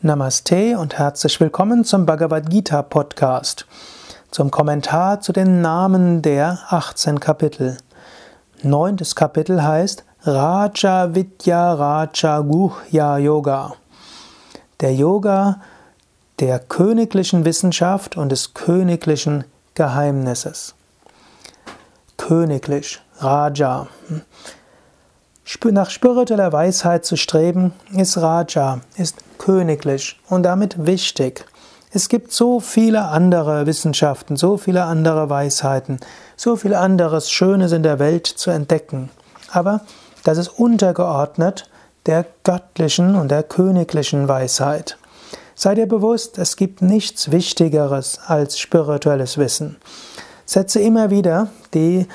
Namaste und herzlich willkommen zum Bhagavad Gita Podcast, zum Kommentar zu den Namen der 18 Kapitel. Neuntes Kapitel heißt Raja Vidya Raja Guhya Yoga. Der Yoga der königlichen Wissenschaft und des königlichen Geheimnisses. Königlich, Raja. Nach spiritueller Weisheit zu streben, ist Raja, ist königlich und damit wichtig. Es gibt so viele andere Wissenschaften, so viele andere Weisheiten, so viel anderes Schönes in der Welt zu entdecken. Aber das ist untergeordnet der göttlichen und der königlichen Weisheit. Sei dir bewusst, es gibt nichts Wichtigeres als spirituelles Wissen. Setze immer wieder die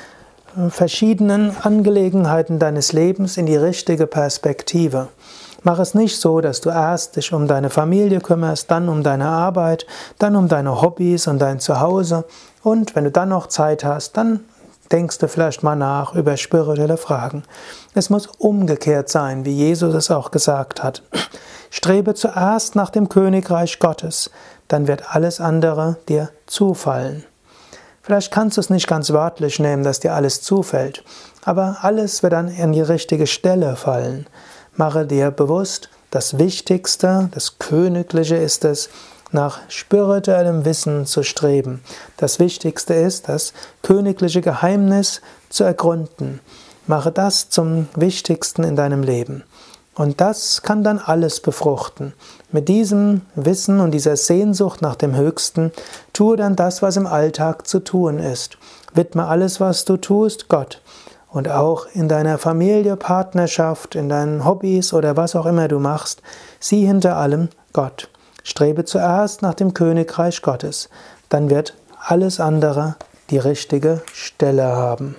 verschiedenen Angelegenheiten deines Lebens in die richtige Perspektive. Mach es nicht so, dass du erst dich um deine Familie kümmerst, dann um deine Arbeit, dann um deine Hobbys und dein Zuhause und wenn du dann noch Zeit hast, dann denkst du vielleicht mal nach über spirituelle Fragen. Es muss umgekehrt sein, wie Jesus es auch gesagt hat. Strebe zuerst nach dem Königreich Gottes, dann wird alles andere dir zufallen. Vielleicht kannst du es nicht ganz wörtlich nehmen, dass dir alles zufällt, aber alles wird dann an die richtige Stelle fallen. Mache dir bewusst, das Wichtigste, das Königliche ist es, nach spirituellem Wissen zu streben. Das Wichtigste ist, das königliche Geheimnis zu ergründen. Mache das zum Wichtigsten in deinem Leben. Und das kann dann alles befruchten. Mit diesem Wissen und dieser Sehnsucht nach dem Höchsten, tue dann das, was im Alltag zu tun ist. Widme alles, was du tust, Gott. Und auch in deiner Familie, Partnerschaft, in deinen Hobbys oder was auch immer du machst, sieh hinter allem Gott. Strebe zuerst nach dem Königreich Gottes. Dann wird alles andere die richtige Stelle haben.